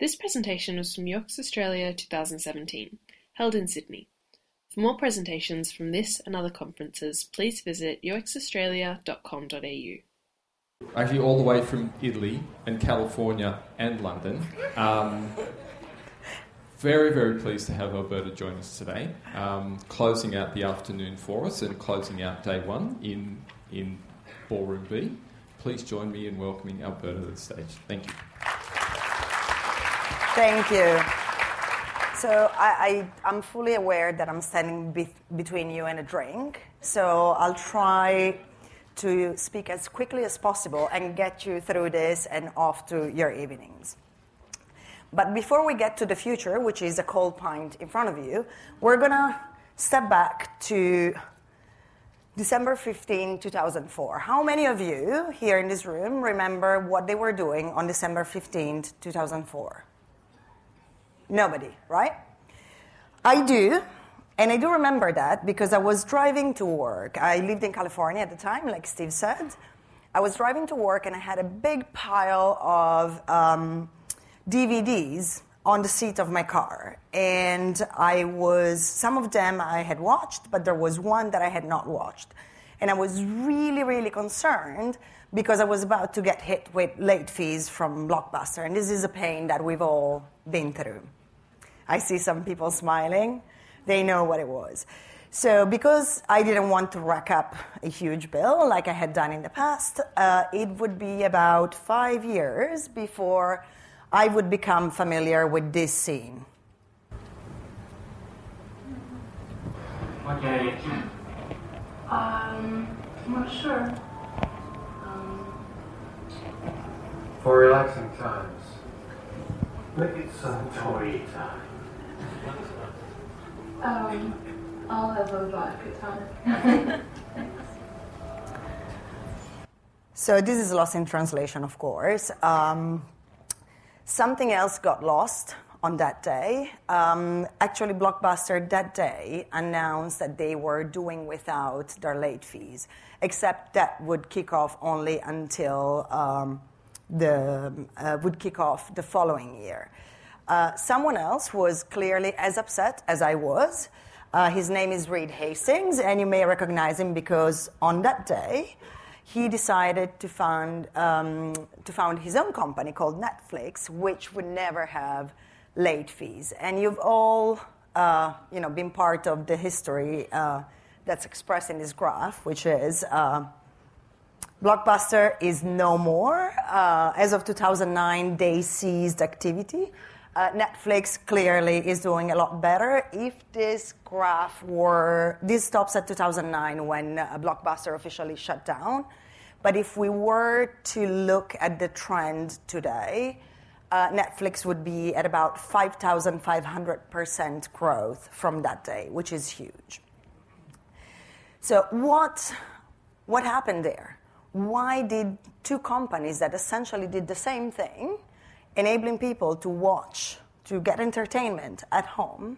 This presentation was from UX Australia 2017, held in Sydney. For more presentations from this and other conferences, please visit uxaustralia.com.au. Actually, all the way from Italy and California and London. Um, very, very pleased to have Alberta join us today, um, closing out the afternoon for us and closing out day one in, in Ballroom B. Please join me in welcoming Alberta to the stage. Thank you. Thank you. So I, I, am fully aware that I'm standing be- between you and a drink. So I'll try to speak as quickly as possible and get you through this and off to your evenings. But before we get to the future, which is a cold pint in front of you, we're going to step back to December 15, 2004. How many of you here in this room remember what they were doing on December 15, 2004? Nobody, right? I do. And I do remember that because I was driving to work. I lived in California at the time, like Steve said. I was driving to work and I had a big pile of um, DVDs on the seat of my car. And I was, some of them I had watched, but there was one that I had not watched. And I was really, really concerned because I was about to get hit with late fees from Blockbuster. And this is a pain that we've all been through. I see some people smiling. They know what it was. So, because I didn't want to rack up a huge bill like I had done in the past, uh, it would be about five years before I would become familiar with this scene. Okay. Um, I'm not sure. Um, For relaxing times, make it Suntory time. Um, I'll have a. So this is lost in translation, of course. Um, something else got lost on that day. Um, actually, Blockbuster that day announced that they were doing without their late fees, except that would kick off only until um, the uh, would kick off the following year. Uh, someone else was clearly as upset as I was. Uh, his name is Reed Hastings, and you may recognize him because on that day, he decided to found, um, to found his own company called Netflix, which would never have late fees. And you've all uh, you know, been part of the history uh, that's expressed in this graph, which is uh, Blockbuster is no more. Uh, as of 2009, they ceased activity. Uh, Netflix clearly is doing a lot better. If this graph were, this stops at 2009 when uh, Blockbuster officially shut down. But if we were to look at the trend today, uh, Netflix would be at about 5,500% growth from that day, which is huge. So, what, what happened there? Why did two companies that essentially did the same thing enabling people to watch, to get entertainment at home,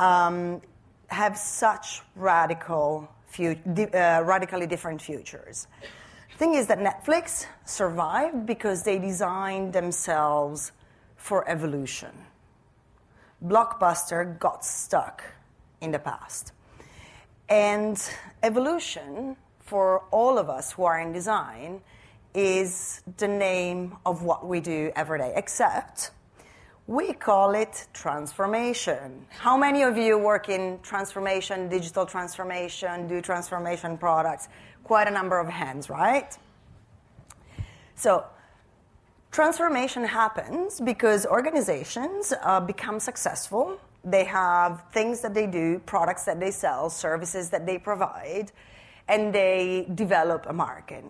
um, have such radical, uh, radically different futures. Thing is that Netflix survived because they designed themselves for evolution. Blockbuster got stuck in the past. And evolution, for all of us who are in design, is the name of what we do every day, except we call it transformation. How many of you work in transformation, digital transformation, do transformation products? Quite a number of hands, right? So, transformation happens because organizations uh, become successful. They have things that they do, products that they sell, services that they provide, and they develop a market.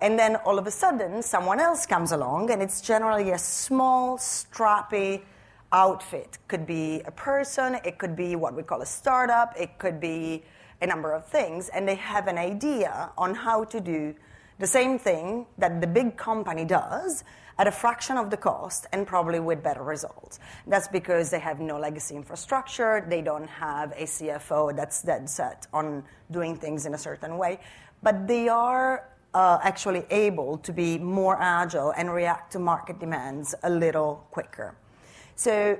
And then all of a sudden, someone else comes along, and it's generally a small, strappy outfit. Could be a person, it could be what we call a startup, it could be a number of things, and they have an idea on how to do the same thing that the big company does at a fraction of the cost and probably with better results. That's because they have no legacy infrastructure, they don't have a CFO that's dead set on doing things in a certain way, but they are uh, actually able to be more agile and react to market demands a little quicker. So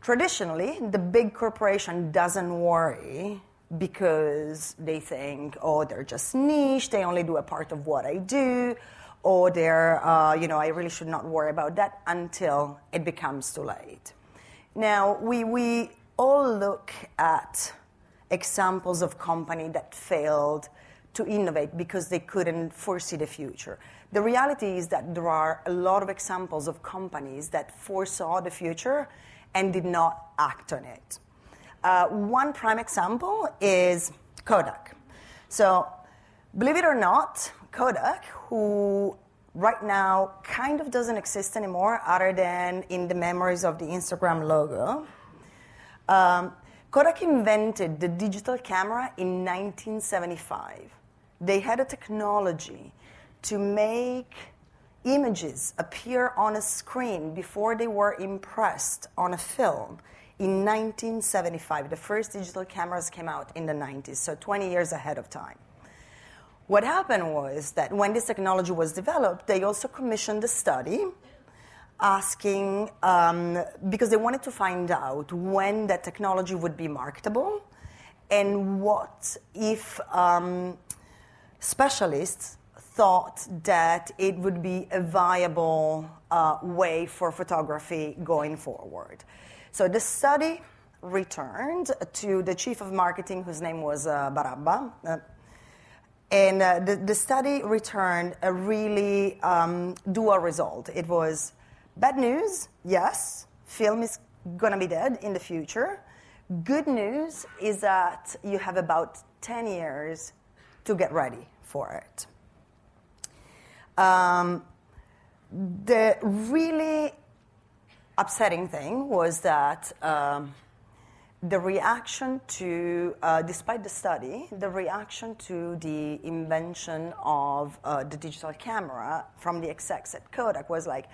traditionally, the big corporation doesn't worry because they think, oh, they're just niche, they only do a part of what I do, or they're, uh, you know, I really should not worry about that until it becomes too late. Now, we, we all look at examples of company that failed to innovate because they couldn't foresee the future. The reality is that there are a lot of examples of companies that foresaw the future and did not act on it. Uh, one prime example is Kodak. So, believe it or not, Kodak, who right now kind of doesn't exist anymore other than in the memories of the Instagram logo, um, Kodak invented the digital camera in 1975. They had a technology to make images appear on a screen before they were impressed on a film in 1975. The first digital cameras came out in the 90s, so 20 years ahead of time. What happened was that when this technology was developed, they also commissioned a study asking, um, because they wanted to find out when that technology would be marketable and what if um, specialists thought that it would be a viable uh, way for photography going forward. So the study returned to the chief of marketing, whose name was uh, Barabba. Uh, and uh, the, the, study returned a really um, dual result. It was bad news, yes, film is going to be dead in the future. Good news is that you have about 10 years to get ready for it. Um, the really upsetting thing was that um, the reaction to, uh, despite the study, the reaction to the invention of uh, the digital camera from the execs at Kodak was like,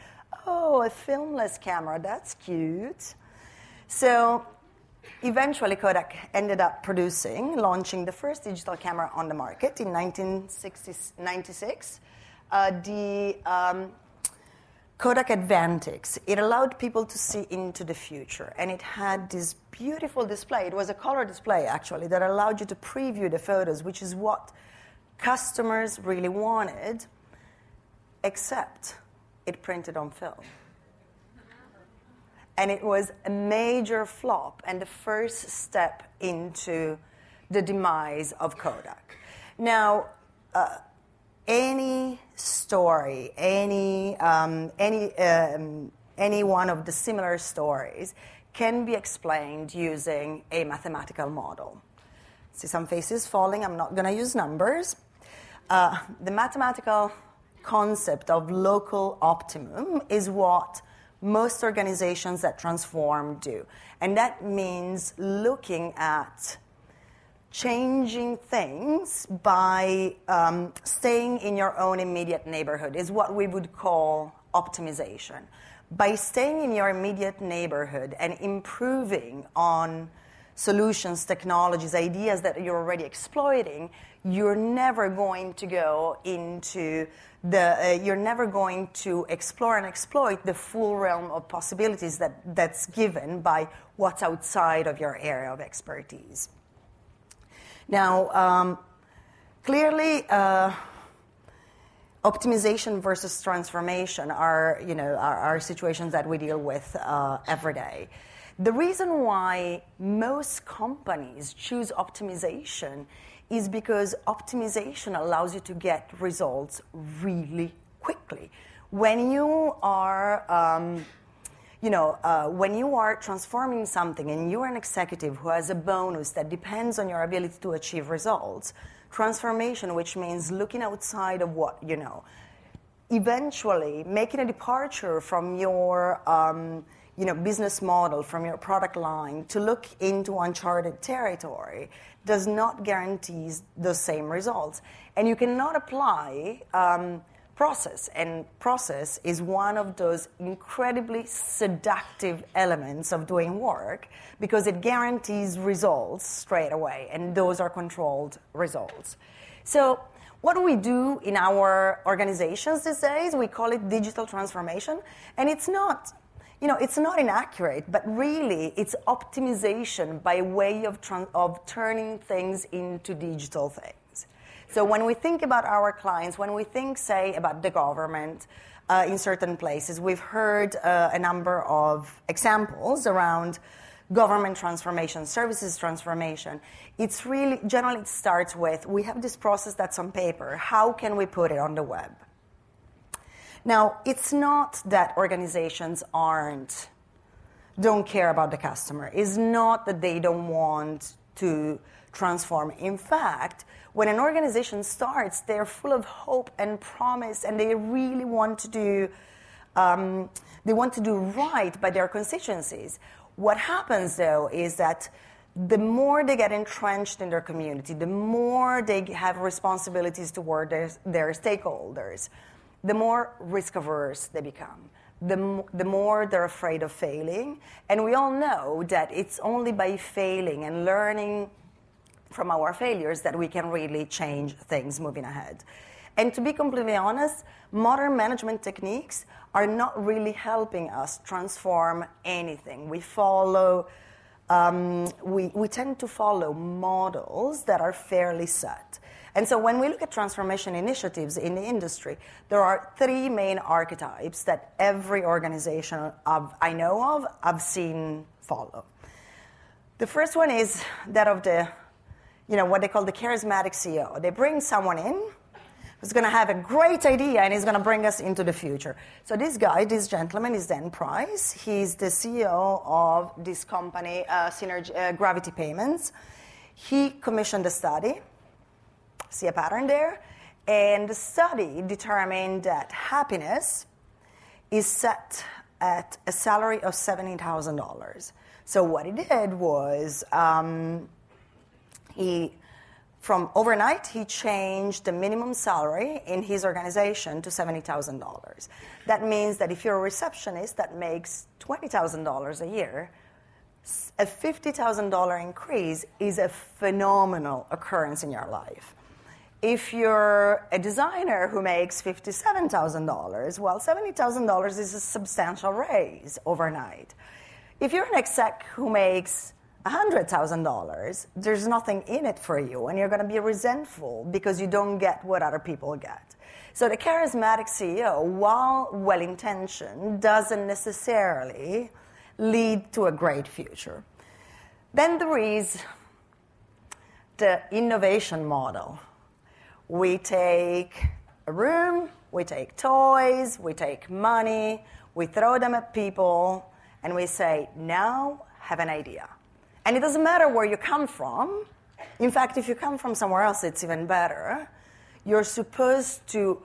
oh, a filmless camera, that's cute. So eventually, Kodak ended up producing, launching the first digital camera on the market in 1996. Uh, the um, Kodak Advantix. It allowed people to see into the future, and it had this beautiful display. It was a color display, actually, that allowed you to preview the photos, which is what customers really wanted, except it printed on film. And it was a major flop and the first step into the demise of Kodak. Now, uh, any story, any, um, any, um, any one of the similar stories can be explained using a mathematical model. See some faces falling, I'm not going to use numbers. Uh, the mathematical concept of local optimum is what most organizations that transform do. And that means looking at changing things by um, staying in your own immediate neighborhood is what we would call optimization. By staying in your immediate neighborhood and improving on solutions, technologies, ideas that you're already exploiting, you're never going to go into the, uh, you're never going to explore and exploit the full realm of possibilities that, that's given by what's outside of your area of expertise. Now, um, clearly, uh, optimization versus transformation are, you know, are, are situations that we deal with uh, every day. The reason why most companies choose optimization is because optimization allows you to get results really quickly. When you are um, you know, uh, when you are transforming something and you're an executive who has a bonus that depends on your ability to achieve results, transformation, which means looking outside of what you know, eventually making a departure from your um, you know, business model, from your product line to look into uncharted territory does not guarantee the same results. And you cannot apply um, process. And process is one of those incredibly seductive elements of doing work because it guarantees results straight away, and those are controlled results. So, what we do in our organizations these days? We call it digital transformation, and it's not you know, it's not inaccurate, but really it's optimization by way of, of turning things into digital things. So when we think about our clients, when we think, say, about the government uh, in certain places, we've heard uh, a number of examples around government transformation, services transformation. It's really, generally, it starts with we have this process that's on paper. How can we put it on the web? Now, it's not that organizations aren't, don't care about the customer. It's not that they don't want to transform. In fact, when an organization starts, they're full of hope and promise, and they really want to do, um, they want to do right by their constituencies. What happens, though, is that the more they get entrenched in their community, the more they have responsibilities toward their, their stakeholders, the more risk averse they become. The, the more they're afraid of failing. And we all know that it's only by failing and learning from our failures that we can really change things moving ahead. And to be completely honest, modern management techniques are not really helping us transform anything. We follow, um, we, we tend to follow models that are fairly set. And so when we look at transformation initiatives in the industry, there are three main archetypes that every organization I've, I know of, I've seen follow. The first one is that of the, you know, what they call the charismatic CEO. They bring someone in who's going to have a great idea and he's going to bring us into the future. So this guy, this gentleman, is Dan Price. He's the CEO of this company, uh, Synergy, uh, Gravity Payments. He commissioned a study see a pattern there. And the study determined that happiness is set at a salary of $70,000. So what he did was um, he, from overnight, he changed the minimum salary in his organization to $70,000. That means that if you're a receptionist that makes $20,000 a year, a $50,000 increase is a phenomenal occurrence in your life. If you're a designer who makes $57,000, well, $70,000 is a substantial raise overnight. If you're an exec who makes $100,000, there's nothing in it for you, and you're going to be resentful because you don't get what other people get. So the charismatic CEO, while well intentioned, doesn't necessarily lead to a great future. Then there is the innovation model we take a room, we take toys, we take money, we throw them at people, and we say, now have an idea. And it doesn't matter where you come from. In fact, if you come from somewhere else, it's even better. You're supposed to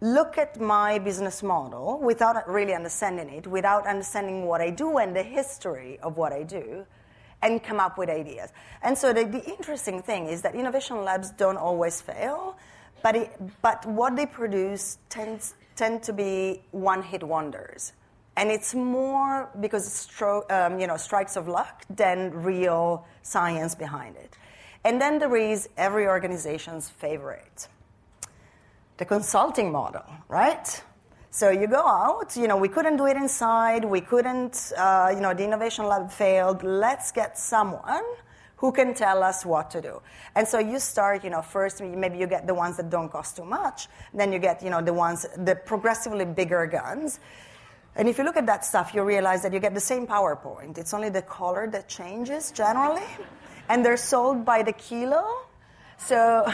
look at my business model without really understanding it, without understanding what I do and the history of what I do, and come up with ideas. And so the, the interesting thing is that innovation labs don't always fail, but, it, but what they produce tends, tend to be one hit wonders. And it's more because stro- um, you know, strikes of luck than real science behind it. And then there is every organization's favorite the consulting model, right? So you go out, you know, we couldn't do it inside, we couldn't, uh, you know, the innovation lab failed. Let's get someone who can tell us what to do. And so you start, you know, first maybe you get the ones that don't cost too much, then you get, you know, the ones, the progressively bigger guns. And if you look at that stuff, you realize that you get the same PowerPoint. It's only the color that changes generally, and they're sold by the kilo. So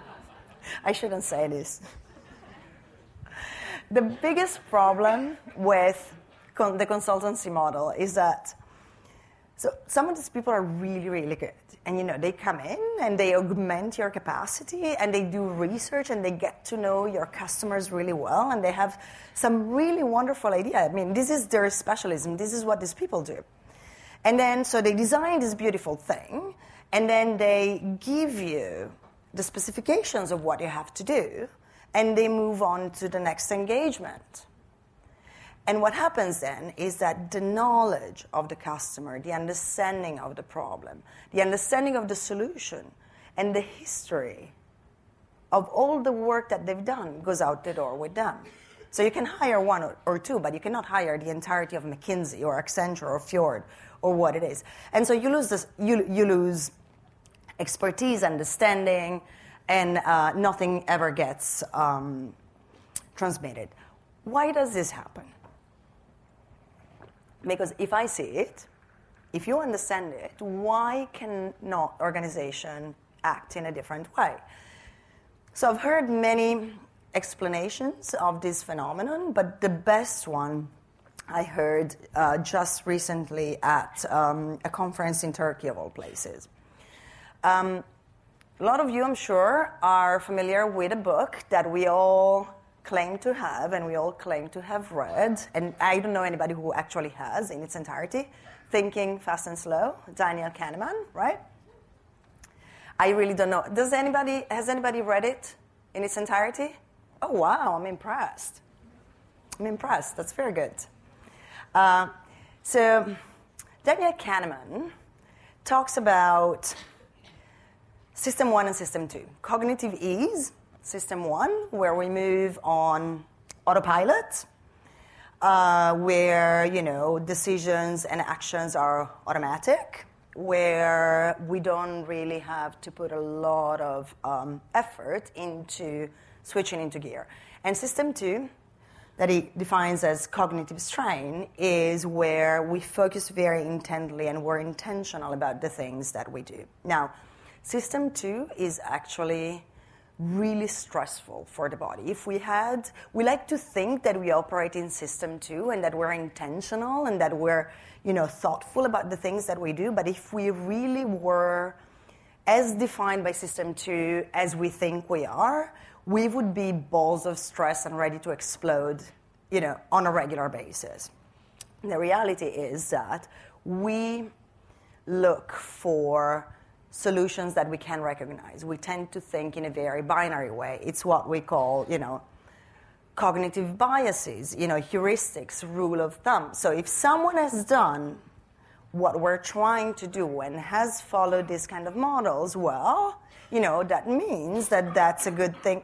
I shouldn't say this the biggest problem with con- the consultancy model is that so some of these people are really, really good. And you know, they come in and they augment your capacity and they do research and they get to know your customers really well and they have some really wonderful idea. I mean, this is their specialism. This is what these people do. And then so they design this beautiful thing and then they give you the specifications of what you have to do and they move on to the next engagement. And what happens then is that the knowledge of the customer, the understanding of the problem, the understanding of the solution, and the history of all the work that they've done goes out the door with them. So you can hire one or, two, but you cannot hire the entirety of McKinsey or Accenture or Fjord or what it is. And so you lose this, you, you lose expertise, understanding, and uh, nothing ever gets um, transmitted. Why does this happen? Because if I see it, if you understand it, why cannot organization act in a different way? So I've heard many explanations of this phenomenon, but the best one I heard uh, just recently at um, a conference in Turkey, of all places. Um, a lot of you, I'm sure, are familiar with a book that we all claim to have and we all claim to have read, and I don't know anybody who actually has in its entirety. Thinking Fast and Slow, Daniel Kahneman, right? I really don't know. Does anybody has anybody read it in its entirety? Oh wow, I'm impressed. I'm impressed. That's very good. Uh, so Daniel Kahneman talks about system one and system two. Cognitive ease system one, where we move on autopilot, uh, where you know decisions and actions are automatic, where we don't really have to put a lot of um, effort into switching into gear. And system two, that he defines as cognitive strain, is where we focus very intently and we're intentional about the things that we do. Now, system two is actually really stressful for the body. If we had, we like to think that we operate in system two and that we're intentional and that we're, you know, thoughtful about the things that we do. But if we really were as defined by system two as we think we are, we would be balls of stress and ready to explode, you know, on a regular basis. The reality is that we look for solutions that we can recognize. We tend to think in a very binary way. It's what we call, you know, cognitive biases, you know, heuristics, rule of thumb. So if someone has done what we're trying to do and has followed these kind of models, well, you know, that means that that's a good thing.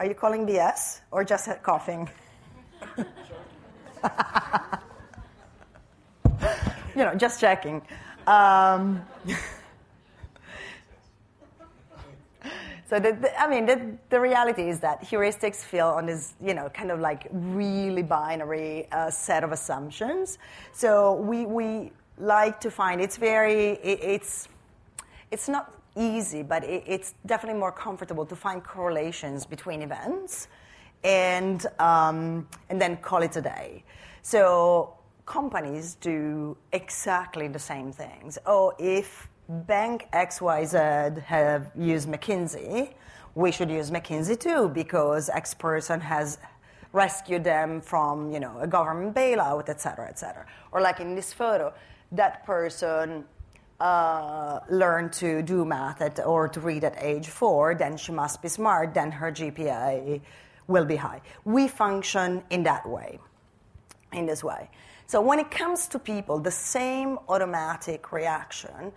Are you calling BS or just coughing? you know, just checking. Um, So the, the, I mean, the, the reality is that heuristics feel on this, you know, kind of like really binary uh, set of assumptions. So we, we like to find it's very it, it's it's not easy, but it, it's definitely more comfortable to find correlations between events, and um, and then call it a day. So companies do exactly the same things. Oh, if bank XYZ have used McKinsey, we should use McKinsey too because X person has rescued them from you know a government bailout, et cetera, et cetera. Or like in this photo, that person uh, learned to do math at, or to read at age four, then she must be smart, then her GPA will be high. We function in that way, in this way. So when it comes to people, the same automatic reaction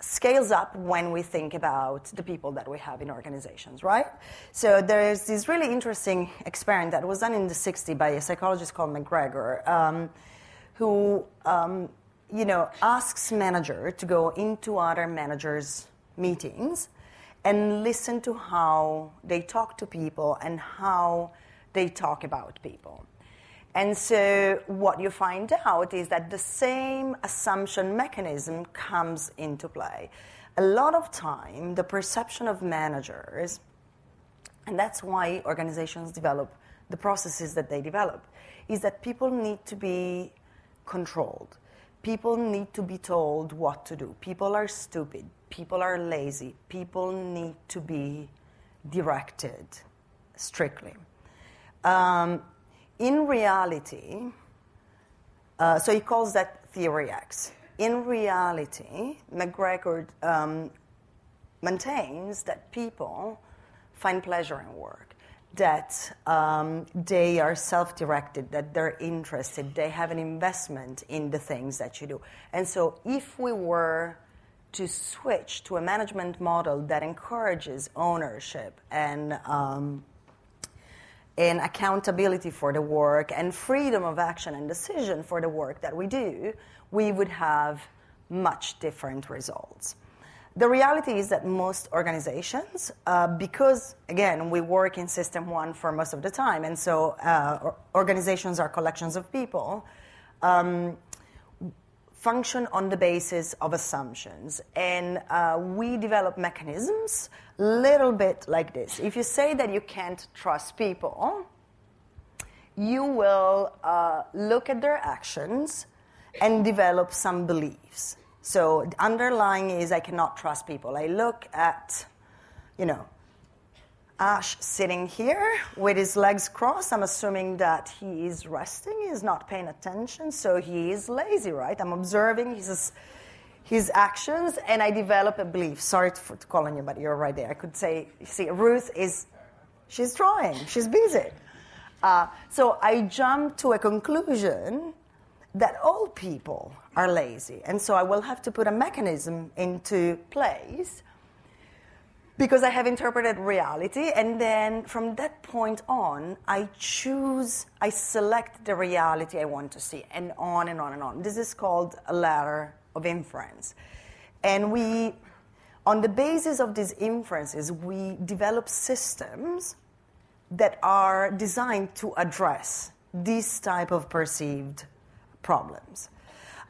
scales up when we think about the people that we have in organizations, right? So there's this really interesting experiment that was done in the 60s by a psychologist called McGregor, um, who, um, you know, asks manager to go into other managers' meetings and listen to how they talk to people and how they talk about people. And so, what you find out is that the same assumption mechanism comes into play. A lot of time, the perception of managers, and that's why organizations develop the processes that they develop, is that people need to be controlled. People need to be told what to do. People are stupid. People are lazy. People need to be directed strictly. Um, in reality, uh, so he calls that theory X. In reality, McGregor um, maintains that people find pleasure in work, that um, they are self directed, that they're interested, they have an investment in the things that you do. And so, if we were to switch to a management model that encourages ownership and um, and accountability for the work and freedom of action and decision for the work that we do, we would have much different results. The reality is that most organizations, uh, because again, we work in system one for most of the time, and so uh, organizations are collections of people, um, function on the basis of assumptions. And uh, we develop mechanisms little bit like this. If you say that you can't trust people, you will uh, look at their actions and develop some beliefs. So underlying is I cannot trust people. I look at, you know, Ash sitting here with his legs crossed. I'm assuming that he is resting, he's not paying attention, so he is lazy, right? I'm observing his, his actions and I develop a belief. Sorry to for calling you, but you're right there. I could say, see, Ruth is, she's drawing, she's busy. Uh, so I jump to a conclusion that all people are lazy. And so I will have to put a mechanism into place because I have interpreted reality, and then from that point on, I choose, I select the reality I want to see, and on and on and on. This is called a ladder of inference. And we, on the basis of these inferences, we develop systems that are designed to address these type of perceived problems.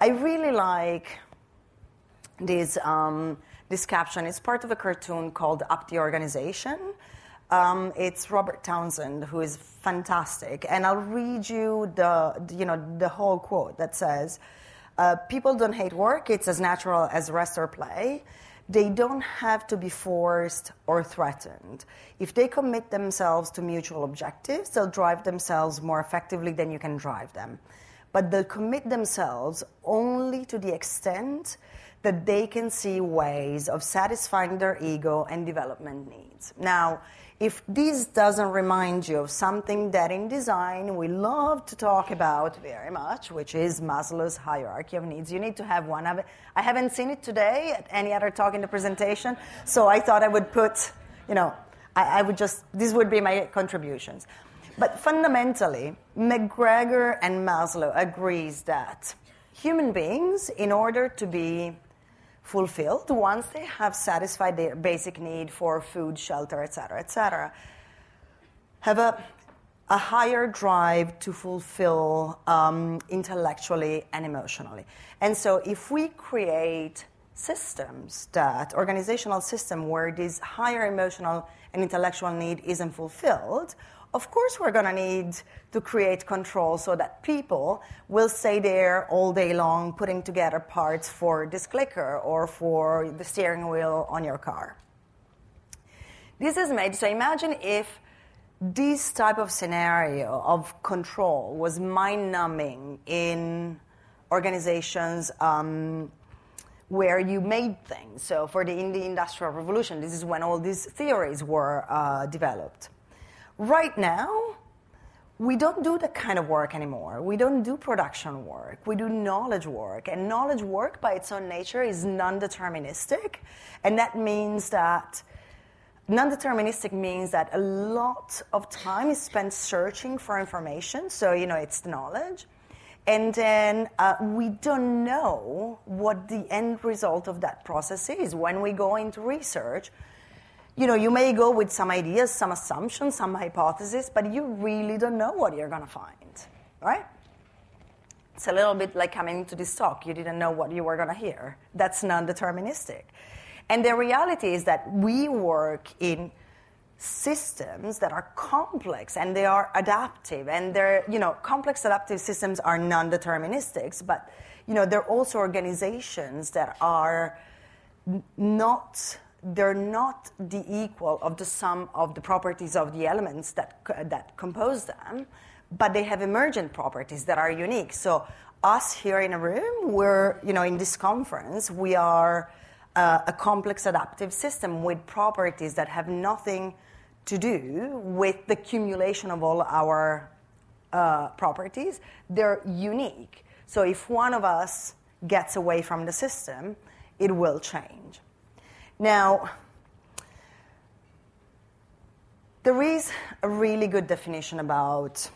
I really like this. Um, this caption. is part of a cartoon called Up the Organization. Um, it's Robert Townsend, who is fantastic. And I'll read you the, you know, the whole quote that says, uh, People don't hate work, it's as natural as rest or play. They don't have to be forced or threatened. If they commit themselves to mutual objectives, they'll drive themselves more effectively than you can drive them. But they'll commit themselves only to the extent that they can see ways of satisfying their ego and development needs. Now, if this doesn't remind you of something that in design we love to talk about very much, which is Maslow's hierarchy of needs, you need to have one of it. I haven't seen it today at any other talk in the presentation, so I thought I would put, you know, I, I would just, these would be my contributions. But fundamentally, McGregor and Maslow agrees that human beings, in order to be fulfilled once they have satisfied their basic need for food, shelter, etc., etc. Have a, a higher drive to fulfill um, intellectually and emotionally. And so, if we create systems that organizational system where this higher emotional and intellectual need isn't fulfilled of course, we're going to need to create control so that people will stay there all day long putting together parts for this clicker or for the steering wheel on your car. This is made, so imagine if this type of scenario of control was mind numbing in organizations um, where you made things. So, for the, in the Industrial Revolution, this is when all these theories were uh, developed. Right now, we don't do that kind of work anymore. We don't do production work. We do knowledge work. And knowledge work, by its own nature, is non deterministic. And that means that non deterministic means that a lot of time is spent searching for information. So, you know, it's the knowledge. And then uh, we don't know what the end result of that process is. When we go into research, you know, you may go with some ideas, some assumptions, some hypotheses, but you really don't know what you're going to find, right? It's a little bit like coming to this talk. You didn't know what you were going to hear. That's non deterministic. And the reality is that we work in systems that are complex and they are adaptive and they're you know complex adaptive systems are non-deterministic but you know they're also organizations that are not they're not the equal of the sum of the properties of the elements that, that compose them, but they have emergent properties that are unique. So, us here in a room, we're, you know, in this conference, we are uh, a complex adaptive system with properties that have nothing to do with the accumulation of all our uh, properties. They're unique. So, if one of us gets away from the system, it will change. Now, there is a really good definition about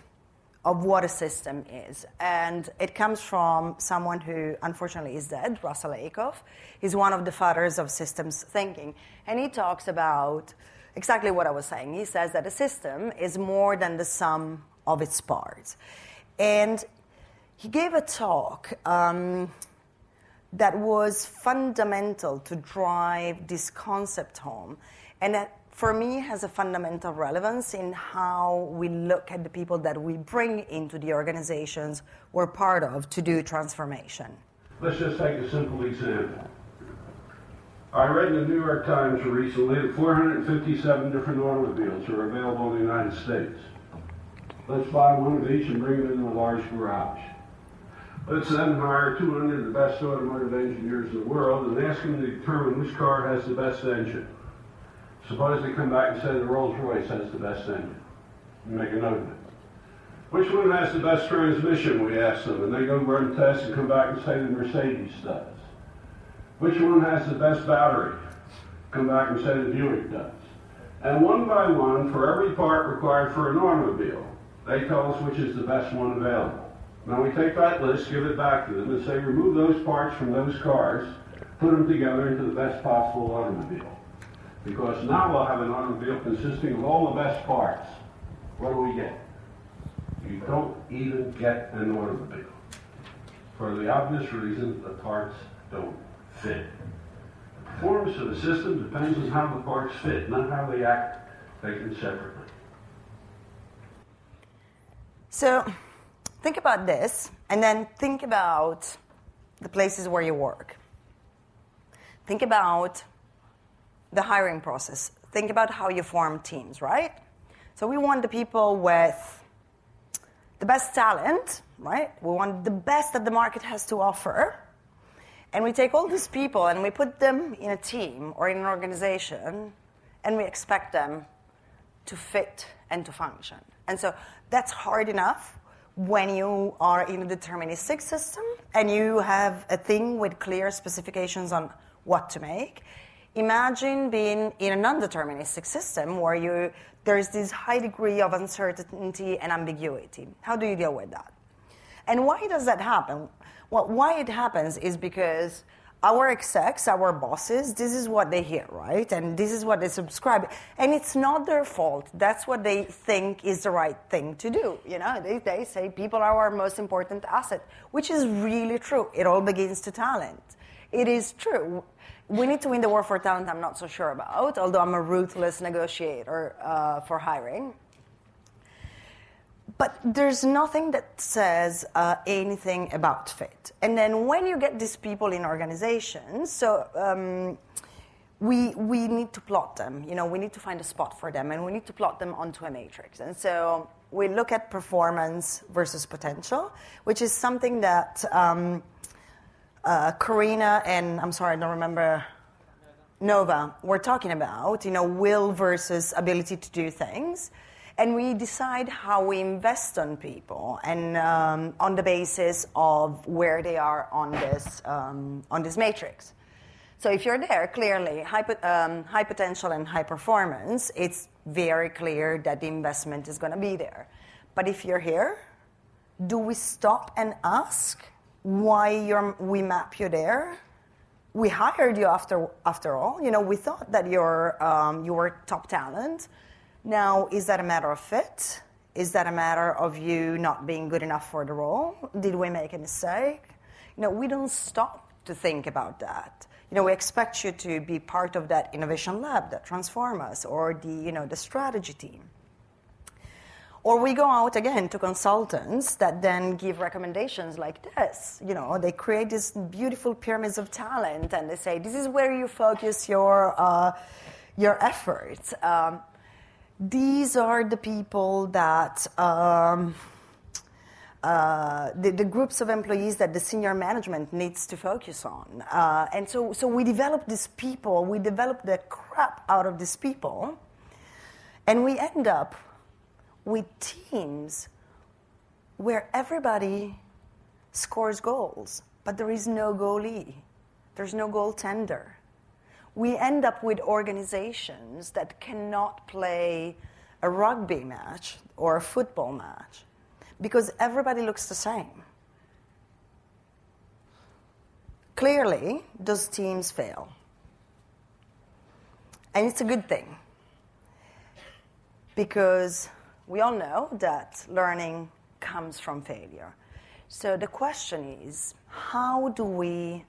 of what a system is. And it comes from someone who unfortunately is dead, Russell Ackoff. He's one of the fathers of systems thinking. And he talks about exactly what I was saying. He says that a system is more than the sum of its parts. And he gave a talk um, that was fundamental to drive this concept home. And that for me has a fundamental relevance in how we look at the people that we bring into the organizations we're part of to do transformation. Let's just take a simple example. I read in the New York Times recently that 457 different automobiles are available in the United States. Let's buy one of each and bring it into a large garage. Let's then hire 200 of the best automotive engineers in the world and ask them to determine which car has the best engine. Suppose they come back and say the Rolls Royce has the best engine. Make a note of it. Which one has the best transmission? We ask them, and they go run tests and come back and say the Mercedes does. Which one has the best battery? Come back and say the Buick does. And one by one, for every part required for an automobile, they tell us which is the best one available. Now we take that list, give it back to them, and say remove those parts from those cars, put them together into the best possible automobile. Because now we'll have an automobile consisting of all the best parts. What do we get? You don't even get an automobile. For the obvious reason, the parts don't fit. The performance of the system depends on how the parts fit, not how they act taken separately. So think about this, and then think about the places where you work. Think about the hiring process. Think about how you form teams, right? So we want the people with the best talent, right? We want the best that the market has to offer. And we take all these people and we put them in a team or in an organization and we expect them to fit and to function. And so that's hard enough when you are in a deterministic system and you have a thing with clear specifications on what to make. Imagine being in a non-deterministic system where you, there's this high degree of uncertainty and ambiguity. How do you deal with that? And why does that happen? Well, why it happens is because our execs, our bosses, this is what they hear, right? And this is what they subscribe. And it's not their fault. That's what they think is the right thing to do. You know, they, they say people are our most important asset, which is really true. It all begins to talent. It is true we need to win the war for talent, I'm not so sure about, although I'm a ruthless negotiator uh, for hiring. But there's nothing that says uh, anything about fit. And then when you get these people in organizations, so um, we, we need to plot them. You know, we need to find a spot for them, and we need to plot them onto a matrix. And so we look at performance versus potential, which is something that um, uh, Karina and I'm sorry, I don't remember Nova were talking about, you know, will versus ability to do things. And we decide how we invest on people and um, on the basis of where they are on this, um, on this matrix. So if you're there, clearly, high, um, high potential and high performance, it's very clear that the investment is going to be there. But if you're here, do we stop and ask why we map you there. We hired you after, after all. You know, we thought that you're, um, you were top talent. Now, is that a matter of fit? Is that a matter of you not being good enough for the role? Did we make a mistake? You know, we don't stop to think about that. You know, we expect you to be part of that innovation lab that transform us or the, you know, the strategy team. Or we go out again to consultants that then give recommendations like this. You know, they create these beautiful pyramids of talent and they say, this is where you focus your, uh, your efforts. Um, these are the people that, um, uh, the, the, groups of employees that the senior management needs to focus on. Uh, and so, so we develop these people, we develop the crap out of these people, and we end up with teams where everybody scores goals, but there is no goalie, there's no goaltender. We end up with organizations that cannot play a rugby match or a football match because everybody looks the same. Clearly, those teams fail. And it's a good thing because we all know that learning comes from failure. So the question is how do we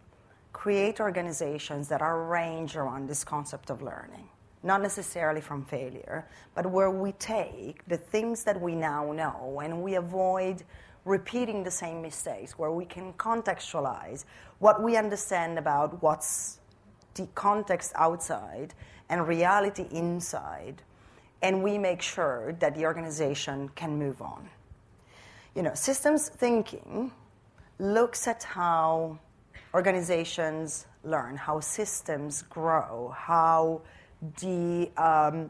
create organizations that are arranged around this concept of learning? Not necessarily from failure, but where we take the things that we now know and we avoid repeating the same mistakes, where we can contextualize what we understand about what's the context outside and reality inside, and we make sure that the organization can move on. You know, systems thinking looks at how organizations learn, how systems grow, how the um,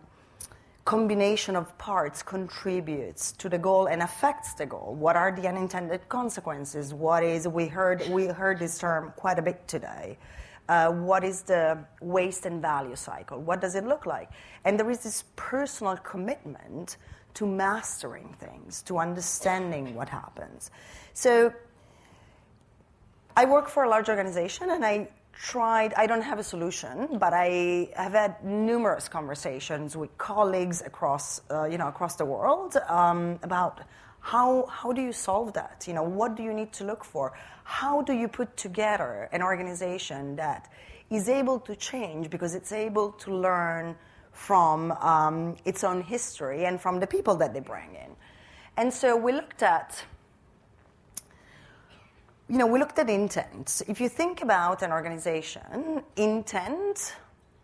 combination of parts contributes to the goal and affects the goal. What are the unintended consequences? What is we heard we heard this term quite a bit today. Uh, what is the waste and value cycle? What does it look like? And there is this personal commitment to mastering things, to understanding what happens. So I work for a large organization and I tried, I don't have a solution, but I have had numerous conversations with colleagues across, uh, you know, across the world um, about how, how do you solve that? You know, what do you need to look for? How do you put together an organization that is able to change because it's able to learn from um, its own history and from the people that they bring in? And so we looked at you know, we looked at intent. If you think about an organization, intent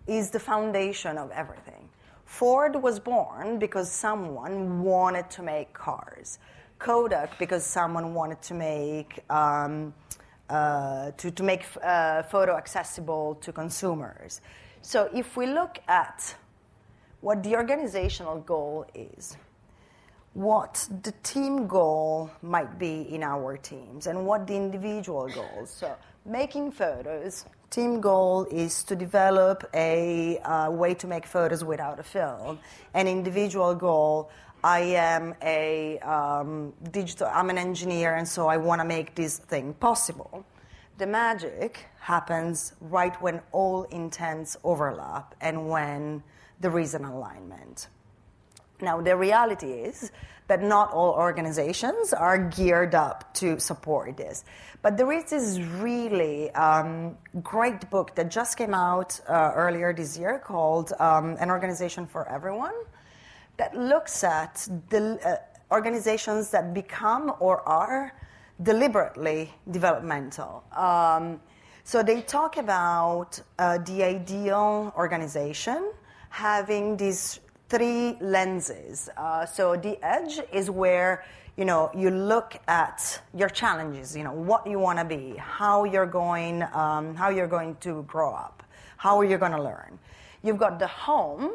is the foundation of everything. Ford was born because someone wanted to make cars. Kodak because someone wanted to make um, uh, to, to make uh, photo accessible to consumers. So if we look at what the organizational goal is, what the team goal might be in our teams and what the individual goals. So, making photos, team goal is to develop a uh, way to make photos without a film. An individual goal, I am a um, digital, I'm an engineer, and so I want to make this thing possible. The magic happens right when all intents overlap and when there is an alignment. Now, the reality is that not all organizations are geared up to support this. But there is this really um, great book that just came out uh, earlier this year called um, An Organization for Everyone that looks at the uh, organizations that become or are deliberately developmental. Um, so they talk about uh, the ideal organization having these three lenses. Uh, so the edge is where you know you look at your challenges. You know what you want to be, how you're going, um, how you're going to grow up, how are you going to learn. You've got the home,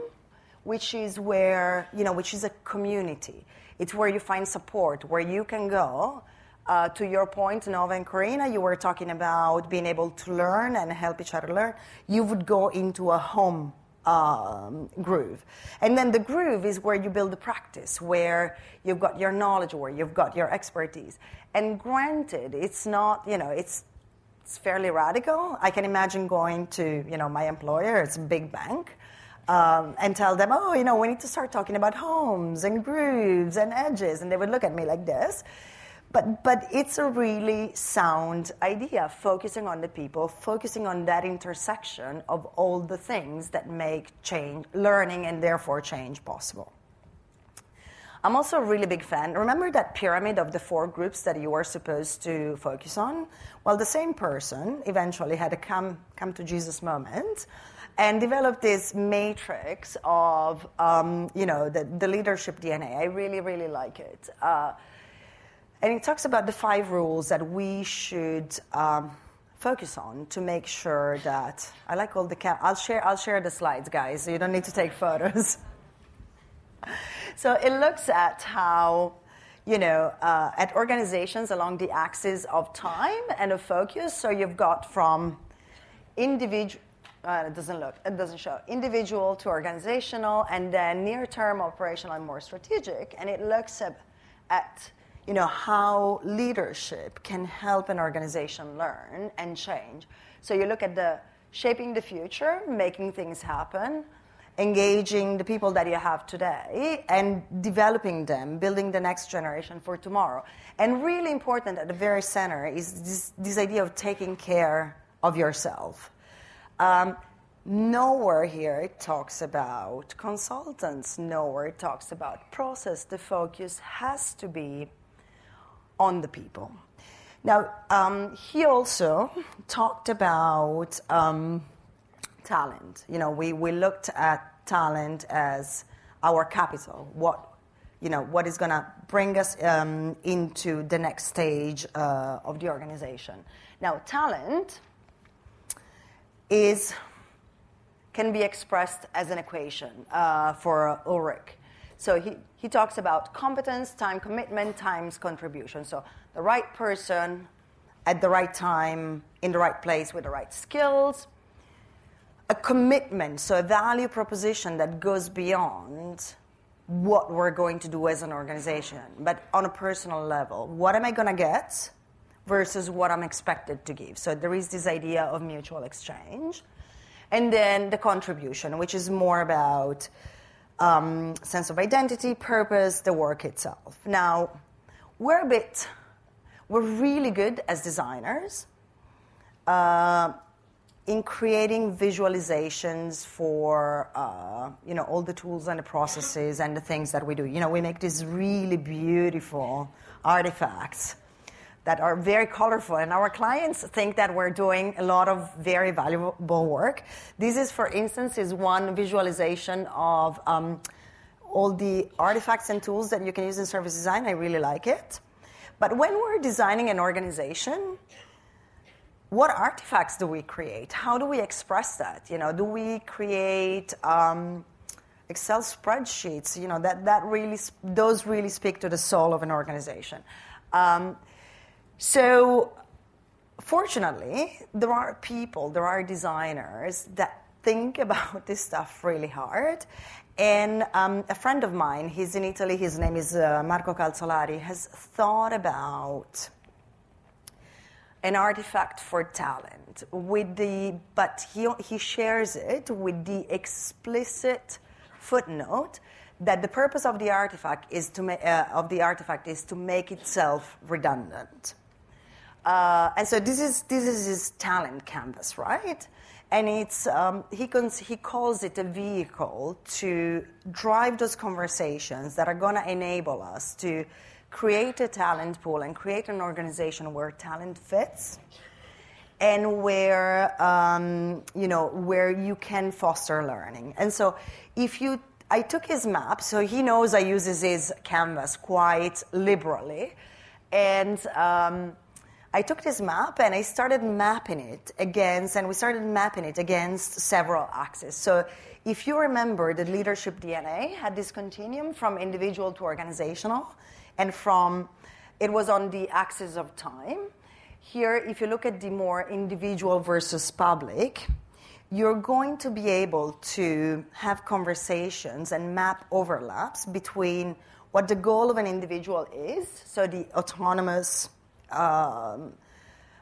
which is where you know which is a community. It's where you find support, where you can go. Uh, to your point, Nova and Karina, you were talking about being able to learn and help each other learn. You would go into a home um, groove. And then the groove is where you build the practice, where you've got your knowledge, where you've got your expertise. And granted, it's not, you know, it's, it's fairly radical. I can imagine going to, you know, my employer, it's a big bank, um, and tell them, oh, you know, we need to start talking about homes and grooves and edges. And they would look at me like this. But, but it's a really sound idea, focusing on the people, focusing on that intersection of all the things that make change, learning, and therefore change possible. I'm also a really big fan. Remember that pyramid of the four groups that you were supposed to focus on? Well, the same person eventually had a come, come to Jesus moment and developed this matrix of, um, you know, the, the leadership DNA. I really, really like it. Uh, and it talks about the five rules that we should um, focus on to make sure that I like all the. I'll share. I'll share the slides, guys. So you don't need to take photos. so it looks at how you know, uh, at organizations along the axis of time and of focus. So you've got from individual, uh, it doesn't look, it doesn't show individual to organizational, and then near-term operational and more strategic. And it looks at, at you know how leadership can help an organization learn and change. So you look at the shaping the future, making things happen, engaging the people that you have today, and developing them, building the next generation for tomorrow. And really important at the very center is this, this idea of taking care of yourself. Um, nowhere here it talks about consultants, nowhere it talks about process. The focus has to be on the people. Now, um, he also talked about um, talent. You know, we, we looked at talent as our capital, what, you know, what is going to bring us um, into the next stage uh, of the organization. Now, talent is can be expressed as an equation uh, for Ulrich. So he, he talks about competence, time commitment, times contribution. So the right person at the right time, in the right place with the right skills. A commitment, so a value proposition that goes beyond what we're going to do as an organization, but on a personal level. What am I going to get versus what I'm expected to give? So there is this idea of mutual exchange. And then the contribution, which is more about um, sense of identity, purpose, the work itself. Now, we're a bit, we're really good as designers uh, in creating visualizations for, uh, you know, all the tools and the processes and the things that we do. You know, we make these really beautiful artifacts that are very colorful, and our clients think that we're doing a lot of very valuable work. This is, for instance, is one visualization of um, all the artifacts and tools that you can use in service design. I really like it. But when we're designing an organization, what artifacts do we create? How do we express that? You know, do we create um, Excel spreadsheets? You know, that, that really, those really speak to the soul of an organization. Um, so, fortunately, there are people, there are designers that think about this stuff really hard. And um, a friend of mine, he's in Italy, his name is uh, Marco Calzolari, has thought about an artifact for talent with the but he, he shares it with the explicit footnote that the purpose of the artifact is to ma- uh, of the artifact is to make itself redundant uh, and so this is this is his talent canvas, right? And it's um, he cons- he calls it a vehicle to drive those conversations that are going to enable us to create a talent pool and create an organization where talent fits and where um, you know where you can foster learning. And so if you I took his map, so he knows I uses his canvas quite liberally, and um, I took this map and I started mapping it against, and we started mapping it against several axes. So if you remember, the leadership DNA had this continuum from individual to organizational, and from it was on the axis of time. Here, if you look at the more individual versus public, you're going to be able to have conversations and map overlaps between what the goal of an individual is, so the autonomous um,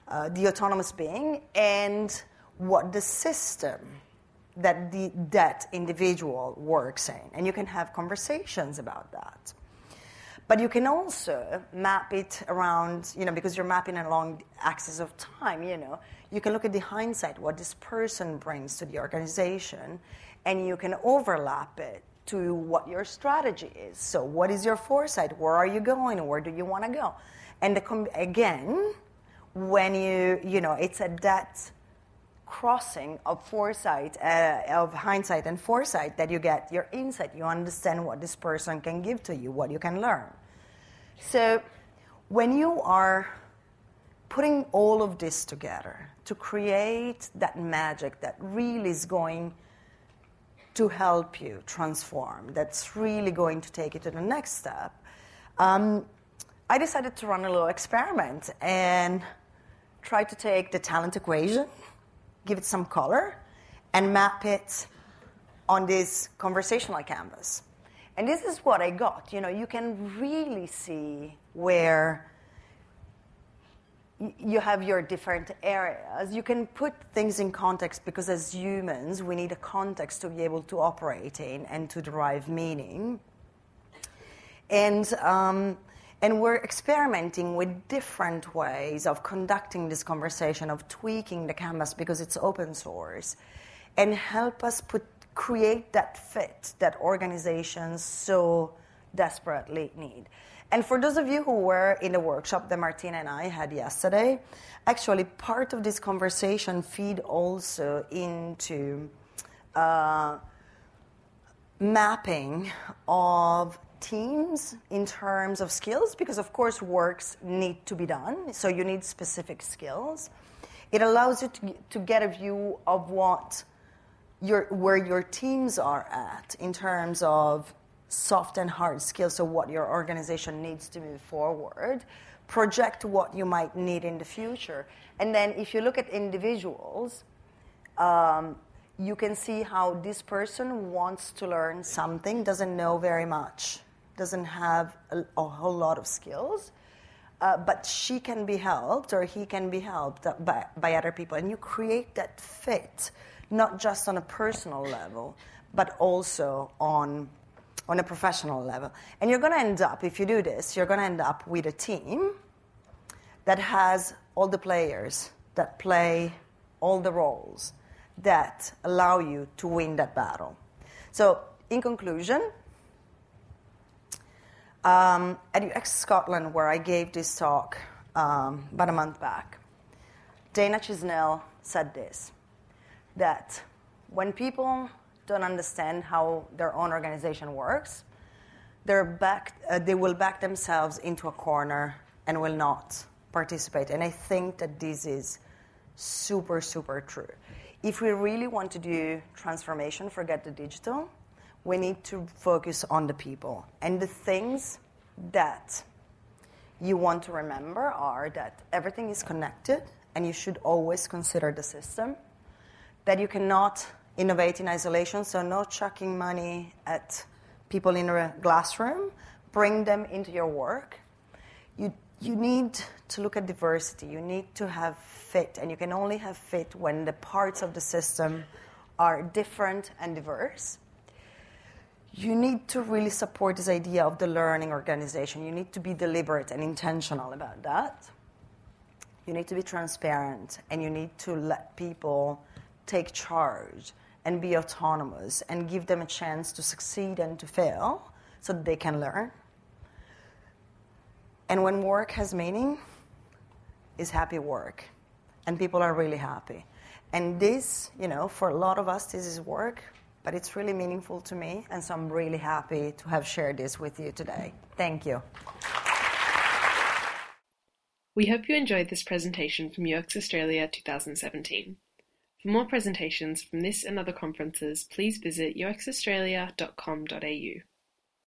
uh, the autonomous being and what the system that the, that individual works in. And you can have conversations about that. But you can also map it around, you know, because you're mapping along the axis of time, you know, you can look at the hindsight, what this person brings to the organization, and you can overlap it to what your strategy is. So, what is your foresight? Where are you going? Where do you want to go? And the, again, when you, you know, it's at that crossing of foresight, uh, of hindsight and foresight that you get your insight. You understand what this person can give to you, what you can learn. So when you are putting all of this together to create that magic that really is going to help you transform, that's really going to take you to the next step, um, I decided to run a little experiment and try to take the talent equation, give it some color, and map it on this conversational canvas. And this is what I got. You know, you can really see where you have your different areas. You can put things in context because as humans, we need a context to be able to operate in and to derive meaning. And, um, and we're experimenting with different ways of conducting this conversation, of tweaking the canvas because it's open source, and help us put, create that fit that organizations so desperately need. And for those of you who were in the workshop that Martina and I had yesterday, actually part of this conversation feed also into uh, mapping of teams in terms of skills, because of course works need to be done, so you need specific skills. It allows you to, to get a view of what your, where your teams are at in terms of soft and hard skills, so what your organization needs to move forward, project what you might need in the future. And then if you look at individuals, um, you can see how this person wants to learn something, doesn't know very much, doesn't have a, a whole lot of skills. Uh, but she can be helped or he can be helped by, by other people. And you create that fit, not just on a personal level, but also on on a professional level. And you're going to end up, if you do this, you're going to end up with a team that has all the players that play all the roles that allow you to win that battle. So, in conclusion, um, at UX Scotland, where I gave this talk um, about a month back, Dana Chisnell said this that when people don't understand how their own organization works, they're back, uh, they will back themselves into a corner and will not participate. And I think that this is super, super true. If we really want to do transformation, forget the digital, we need to focus on the people. And the things that you want to remember are that everything is connected and you should always consider the system, that you cannot innovate in isolation, so no chucking money at people in a glass room, bring them into your work. You, you need to look at diversity, you need to have fit, and you can only have fit when the parts of the system are different and diverse. You need to really support this idea of the learning organization. You need to be deliberate and intentional about that. You need to be transparent, and you need to let people take charge and be autonomous and give them a chance to succeed and to fail so that they can learn. And when work has meaning, is happy work. And people are really happy. And this, you know, for a lot of us, this is work, but it's really meaningful to me. And so I'm really happy to have shared this with you today. Thank you. We hope you enjoyed this presentation from UX Australia 2017. For more presentations from this and other conferences, please visit uxaustralia.com.au.